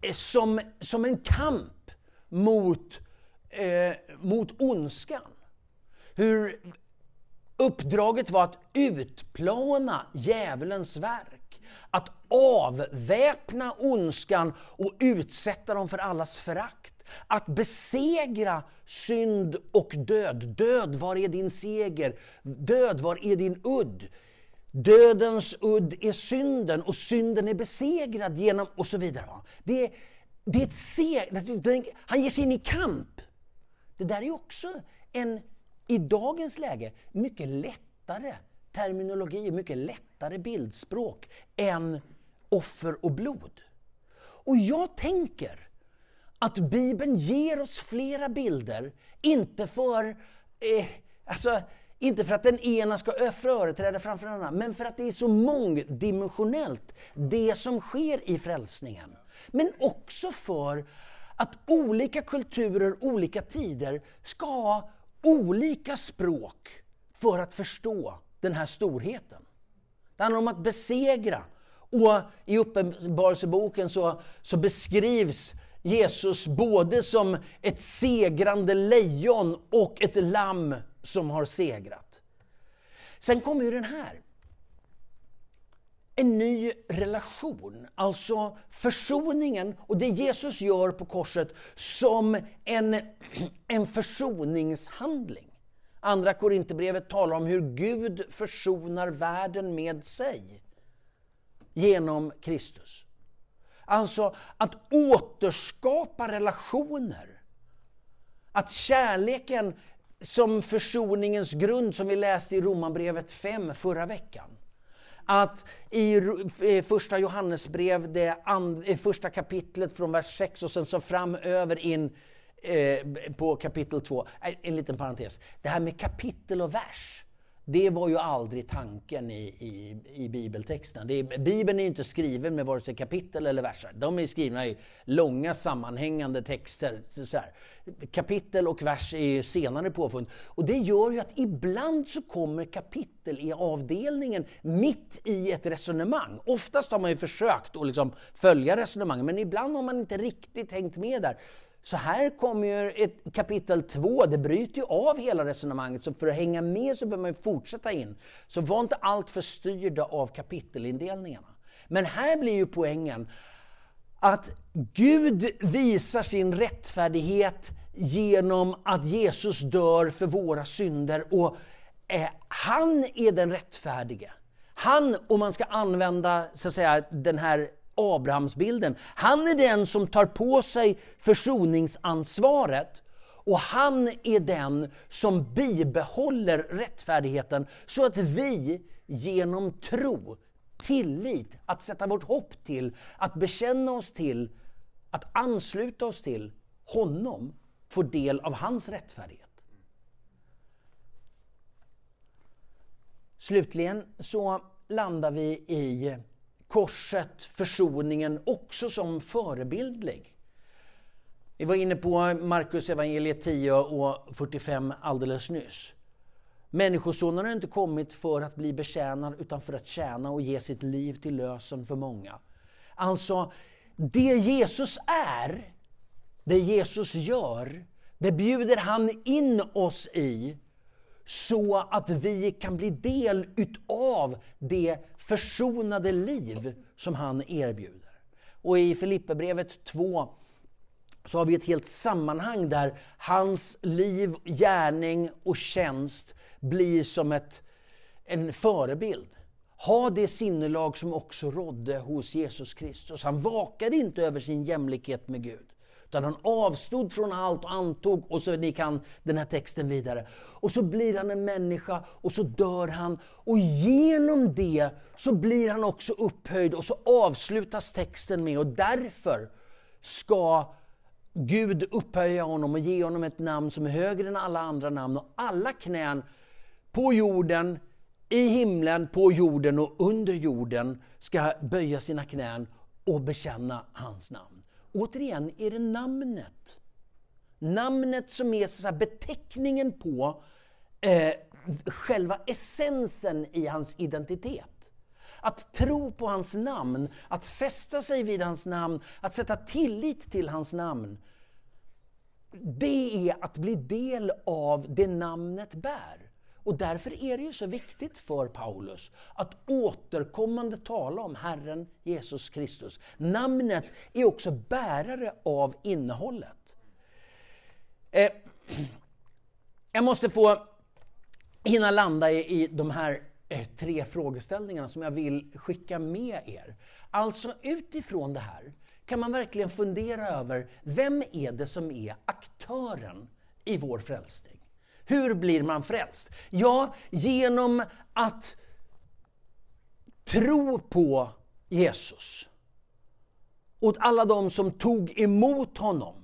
eh, som, som en kamp mot, eh, mot ondskan. Hur uppdraget var att utplåna djävulens verk. Att avväpna ondskan och utsätta dem för allas förakt. Att besegra synd och död. Död, var är din seger? Död, var är din udd? Dödens udd är synden och synden är besegrad genom... och så vidare. Det är, det är ett seger. han ger sig in i kamp. Det där är också en, i dagens läge, mycket lättare terminologi, mycket lättare bildspråk än offer och blod. Och jag tänker att Bibeln ger oss flera bilder, inte för eh, alltså, inte för att den ena ska företräda framför den andra, men för att det är så mångdimensionellt, det som sker i frälsningen. Men också för att olika kulturer, olika tider ska ha olika språk för att förstå den här storheten. Det handlar om att besegra. Och i Uppenbarelseboken så, så beskrivs Jesus både som ett segrande lejon och ett lamm som har segrat. Sen kommer ju den här. En ny relation, alltså försoningen och det Jesus gör på korset som en, en försoningshandling. Andra Korinthierbrevet talar om hur Gud försonar världen med sig genom Kristus. Alltså att återskapa relationer. Att kärleken som försoningens grund som vi läste i Romarbrevet 5 förra veckan. Att i första Johannesbrev, det första kapitlet från vers 6 och sen så framöver in eh, på kapitel 2. Äh, en liten parentes. Det här med kapitel och vers. Det var ju aldrig tanken i, i, i bibeltexten. Det är, Bibeln är inte skriven med vare sig kapitel eller verser. De är skrivna i långa sammanhängande texter. Så här. Kapitel och vers är senare påfund. Och det gör ju att ibland så kommer kapitel i avdelningen mitt i ett resonemang. Oftast har man ju försökt att liksom följa resonemanget, men ibland har man inte riktigt hängt med där. Så här kommer ju ett kapitel 2, det bryter ju av hela resonemanget, så för att hänga med så behöver man fortsätta in. Så var inte alltför styrda av kapitelindelningarna. Men här blir ju poängen att Gud visar sin rättfärdighet genom att Jesus dör för våra synder och eh, han är den rättfärdige. Han, om man ska använda så att säga, den här Abrahamsbilden. Han är den som tar på sig försoningsansvaret och han är den som bibehåller rättfärdigheten så att vi genom tro, tillit, att sätta vårt hopp till, att bekänna oss till, att ansluta oss till honom får del av hans rättfärdighet. Slutligen så landar vi i korset, försoningen, också som förebildlig. Vi var inne på Markus evangeliet 10 och 45 alldeles nyss. Människosonen har inte kommit för att bli betjänad utan för att tjäna och ge sitt liv till lösen för många. Alltså, det Jesus är, det Jesus gör, det bjuder han in oss i så att vi kan bli del utav det försonade liv som han erbjuder. Och i Filipperbrevet 2 så har vi ett helt sammanhang där hans liv, gärning och tjänst blir som ett, en förebild. Ha det sinnelag som också rådde hos Jesus Kristus. Han vakade inte över sin jämlikhet med Gud. Utan han avstod från allt och antog, och så ni kan den här texten vidare. Och så blir han en människa och så dör han. Och genom det så blir han också upphöjd och så avslutas texten med, och därför ska Gud upphöja honom och ge honom ett namn som är högre än alla andra namn och alla knän på jorden, i himlen, på jorden och under jorden ska böja sina knän och bekänna hans namn. Återigen är det namnet. Namnet som är så beteckningen på eh, själva essensen i hans identitet. Att tro på hans namn, att fästa sig vid hans namn, att sätta tillit till hans namn. Det är att bli del av det namnet bär. Och därför är det ju så viktigt för Paulus att återkommande tala om Herren Jesus Kristus. Namnet är också bärare av innehållet. Eh, jag måste få hinna landa i, i de här eh, tre frågeställningarna som jag vill skicka med er. Alltså utifrån det här kan man verkligen fundera över vem är det som är aktören i vår frälsning? Hur blir man frälst? Ja, genom att tro på Jesus. Åt alla de som tog emot honom.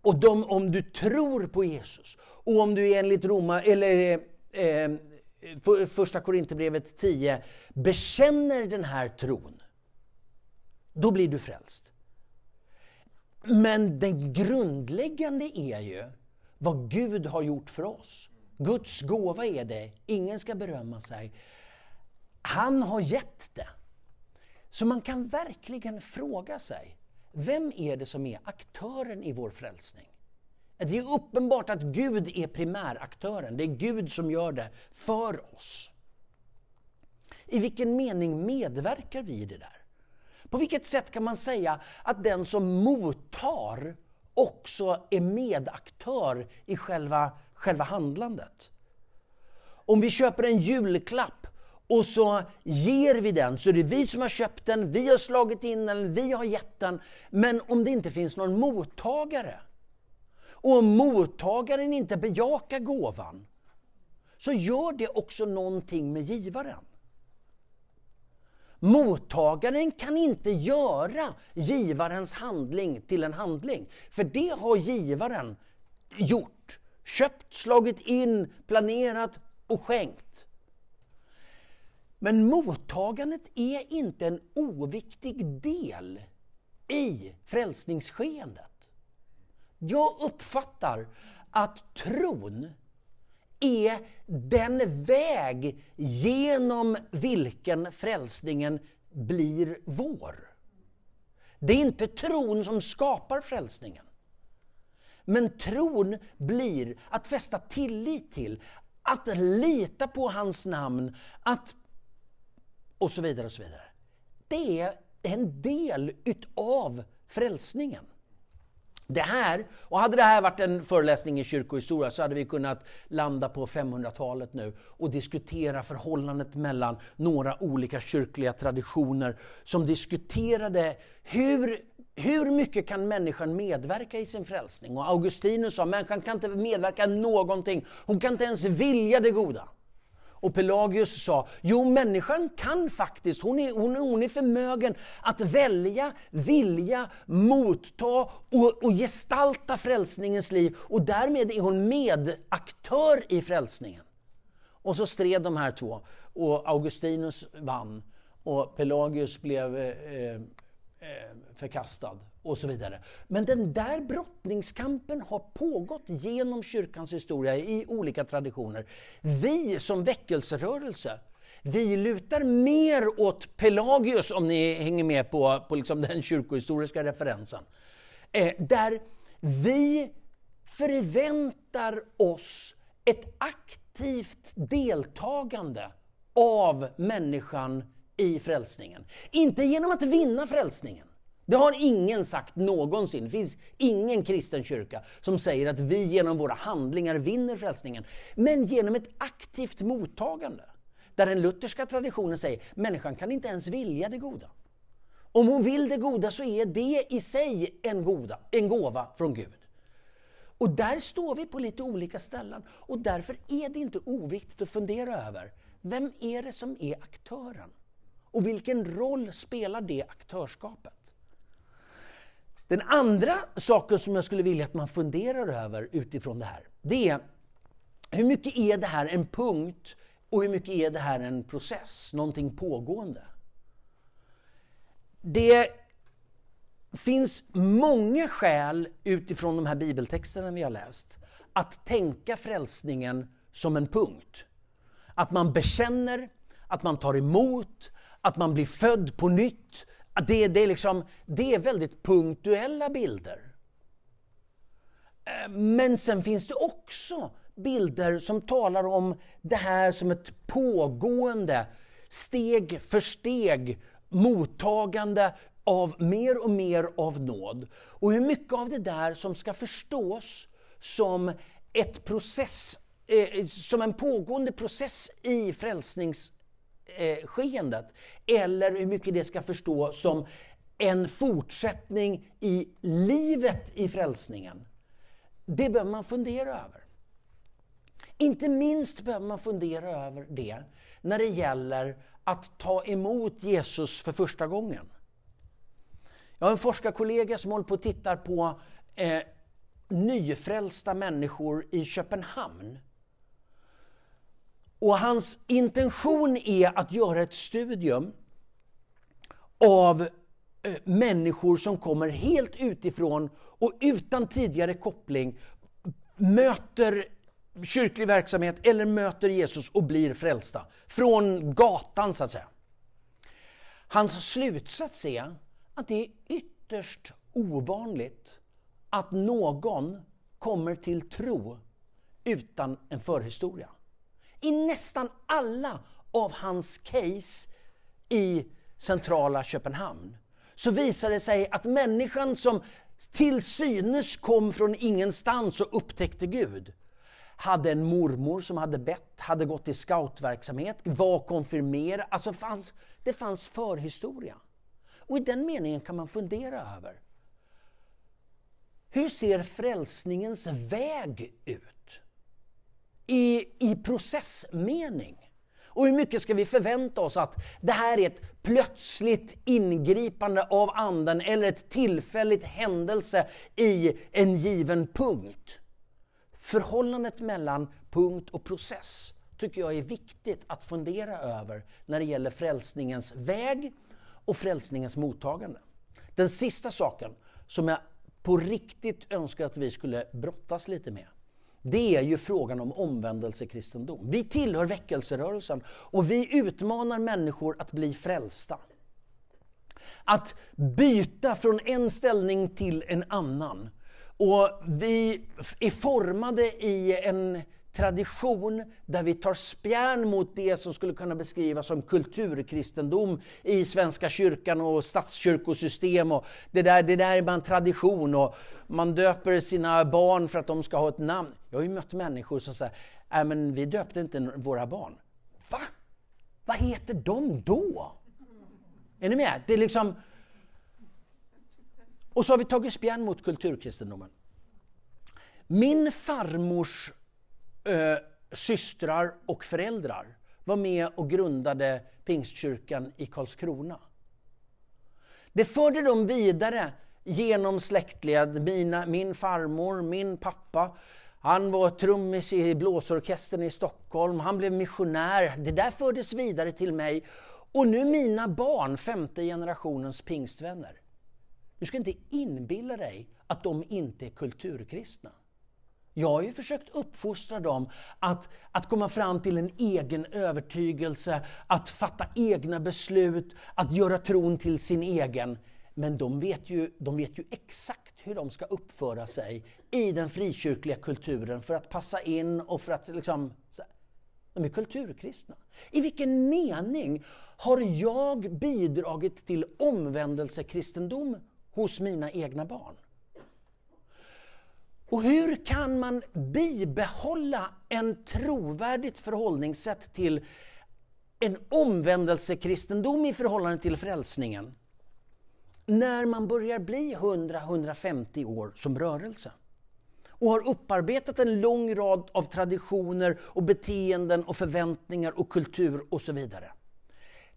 Och de, om du tror på Jesus och om du enligt Roma, eller eh, eh första Korinthierbrevet 10 bekänner den här tron, då blir du frälst. Men det grundläggande är ju vad Gud har gjort för oss. Guds gåva är det, ingen ska berömma sig. Han har gett det. Så man kan verkligen fråga sig, vem är det som är aktören i vår frälsning? Det är uppenbart att Gud är primäraktören, det är Gud som gör det för oss. I vilken mening medverkar vi i det där? På vilket sätt kan man säga att den som mottar också är medaktör i själva, själva handlandet. Om vi köper en julklapp och så ger vi den, så är det vi som har köpt den, vi har slagit in den, vi har gett den. Men om det inte finns någon mottagare, och om mottagaren inte bejakar gåvan, så gör det också någonting med givaren. Mottagaren kan inte göra givarens handling till en handling. För det har givaren gjort. Köpt, slagit in, planerat och skänkt. Men mottagandet är inte en oviktig del i frälsningsskeendet. Jag uppfattar att tron är den väg genom vilken frälsningen blir vår. Det är inte tron som skapar frälsningen. Men tron blir att fästa tillit till, att lita på hans namn, att och så vidare. och så vidare. Det är en del utav frälsningen. Det här, och hade det här varit en föreläsning i kyrkohistoria så hade vi kunnat landa på 500-talet nu och diskutera förhållandet mellan några olika kyrkliga traditioner som diskuterade hur, hur mycket kan människan medverka i sin frälsning? Och Augustinus sa, människan kan inte medverka någonting, hon kan inte ens vilja det goda. Och Pelagius sa, jo människan kan faktiskt, hon är, hon, hon är förmögen att välja, vilja, motta och, och gestalta frälsningens liv. Och därmed är hon medaktör i frälsningen. Och så stred de här två och Augustinus vann och Pelagius blev eh, eh Eh, förkastad och så vidare. Men den där brottningskampen har pågått genom kyrkans historia i olika traditioner. Vi som väckelserörelse, vi lutar mer åt Pelagius, om ni hänger med på, på liksom den kyrkohistoriska referensen. Eh, där vi förväntar oss ett aktivt deltagande av människan i frälsningen. Inte genom att vinna frälsningen. Det har ingen sagt någonsin. Det finns ingen kristen kyrka som säger att vi genom våra handlingar vinner frälsningen. Men genom ett aktivt mottagande. Där den lutherska traditionen säger att människan kan inte ens vilja det goda. Om hon vill det goda så är det i sig en, goda, en gåva från Gud. Och där står vi på lite olika ställen. Och därför är det inte oviktigt att fundera över vem är det som är aktören? Och vilken roll spelar det aktörskapet? Den andra saken som jag skulle vilja att man funderar över utifrån det här, det är hur mycket är det här en punkt och hur mycket är det här en process, någonting pågående? Det finns många skäl utifrån de här bibeltexterna vi har läst att tänka frälsningen som en punkt. Att man bekänner, att man tar emot, att man blir född på nytt. Att det, det, är liksom, det är väldigt punktuella bilder. Eh, men sen finns det också bilder som talar om det här som ett pågående, steg för steg mottagande av mer och mer av nåd. Och hur mycket av det där som ska förstås som ett process, eh, som en pågående process i frälsnings Eh, skeendet, eller hur mycket det ska förstå som en fortsättning i livet i frälsningen. Det behöver man fundera över. Inte minst behöver man fundera över det när det gäller att ta emot Jesus för första gången. Jag har en forskarkollega som håller på och tittar på eh, nyfrälsta människor i Köpenhamn. Och hans intention är att göra ett studium av eh, människor som kommer helt utifrån och utan tidigare koppling möter kyrklig verksamhet eller möter Jesus och blir frälsta. Från gatan så att säga. Hans slutsats är att det är ytterst ovanligt att någon kommer till tro utan en förhistoria. I nästan alla av hans case i centrala Köpenhamn så visar det sig att människan som till synes kom från ingenstans och upptäckte Gud hade en mormor som hade bett, hade gått i scoutverksamhet, var konfirmerad. Alltså fanns, det fanns förhistoria. Och i den meningen kan man fundera över. Hur ser frälsningens väg ut? I, i processmening. Och hur mycket ska vi förvänta oss att det här är ett plötsligt ingripande av Anden eller ett tillfälligt händelse i en given punkt? Förhållandet mellan punkt och process tycker jag är viktigt att fundera över när det gäller frälsningens väg och frälsningens mottagande. Den sista saken som jag på riktigt önskar att vi skulle brottas lite med det är ju frågan om omvändelsekristendom. Vi tillhör väckelserörelsen och vi utmanar människor att bli frälsta. Att byta från en ställning till en annan. Och vi är formade i en tradition där vi tar spjärn mot det som skulle kunna beskrivas som kulturkristendom i Svenska kyrkan och statskyrkosystem. Och det, där, det där är bara en tradition och man döper sina barn för att de ska ha ett namn. Jag har ju mött människor som säger, nej men vi döpte inte våra barn. Va? Vad heter de då? Är ni med? Det är liksom... Och så har vi tagit spjärn mot kulturkristendomen. Min farmors eh, systrar och föräldrar var med och grundade Pingstkyrkan i Karlskrona. Det förde de vidare genom släktled. Mina, min farmor, min pappa, han var trummis i blåsorkestern i Stockholm, han blev missionär. Det där fördes vidare till mig. Och nu mina barn, femte generationens pingstvänner. Du ska inte inbilla dig att de inte är kulturkristna. Jag har ju försökt uppfostra dem att, att komma fram till en egen övertygelse, att fatta egna beslut, att göra tron till sin egen. Men de vet, ju, de vet ju exakt hur de ska uppföra sig i den frikyrkliga kulturen för att passa in och för att liksom... De är kulturkristna. I vilken mening har jag bidragit till omvändelsekristendom hos mina egna barn? Och hur kan man bibehålla en trovärdigt förhållningssätt till en omvändelsekristendom i förhållande till frälsningen när man börjar bli 100-150 år som rörelse och har upparbetat en lång rad av traditioner och beteenden och förväntningar och kultur och så vidare.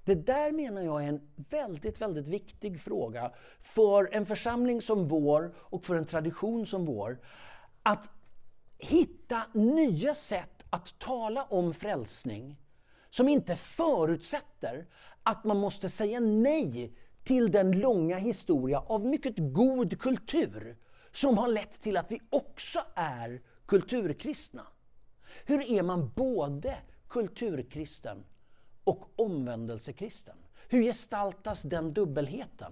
Det där menar jag är en väldigt, väldigt viktig fråga för en församling som vår och för en tradition som vår. Att hitta nya sätt att tala om frälsning som inte förutsätter att man måste säga nej till den långa historia av mycket god kultur som har lett till att vi också är kulturkristna. Hur är man både kulturkristen och omvändelsekristen? Hur gestaltas den dubbelheten?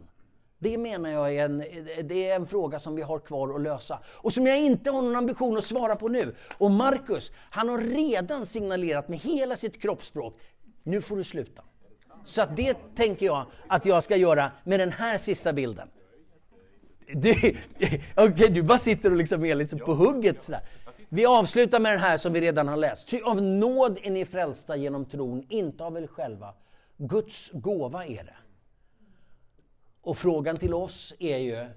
Det menar jag är en, det är en fråga som vi har kvar att lösa och som jag inte har någon ambition att svara på nu. Och Markus, han har redan signalerat med hela sitt kroppsspråk, nu får du sluta. Så att det tänker jag att jag ska göra med den här sista bilden. Okej, okay, du bara sitter och liksom är liksom på hugget sådär. Vi avslutar med den här som vi redan har läst. Ty av nåd är ni frälsta genom tron, inte av er själva. Guds gåva är det. Och frågan till oss är ju,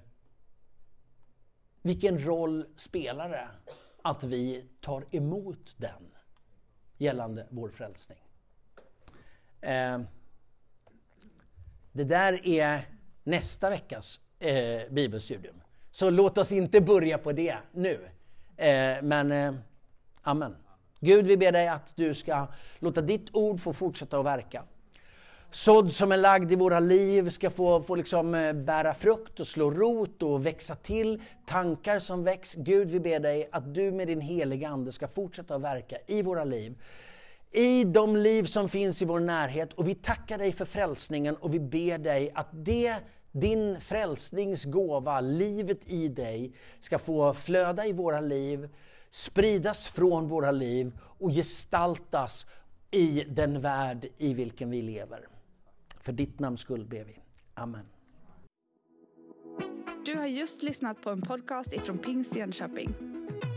vilken roll spelar det att vi tar emot den gällande vår frälsning? Eh, det där är nästa veckas eh, bibelstudium. Så låt oss inte börja på det nu. Eh, men eh, amen. Gud, vi ber dig att du ska låta ditt ord få fortsätta att verka. Sådd som är lagd i våra liv ska få, få liksom eh, bära frukt och slå rot och växa till. Tankar som väcks. Gud, vi ber dig att du med din heliga Ande ska fortsätta att verka i våra liv. I de liv som finns i vår närhet. Och vi tackar dig för frälsningen och vi ber dig att det din frälsningsgåva, livet i dig, ska få flöda i våra liv, spridas från våra liv och gestaltas i den värld i vilken vi lever. För ditt namns skull ber vi. Amen. Du har just lyssnat på en podcast ifrån Pingst Jönköping.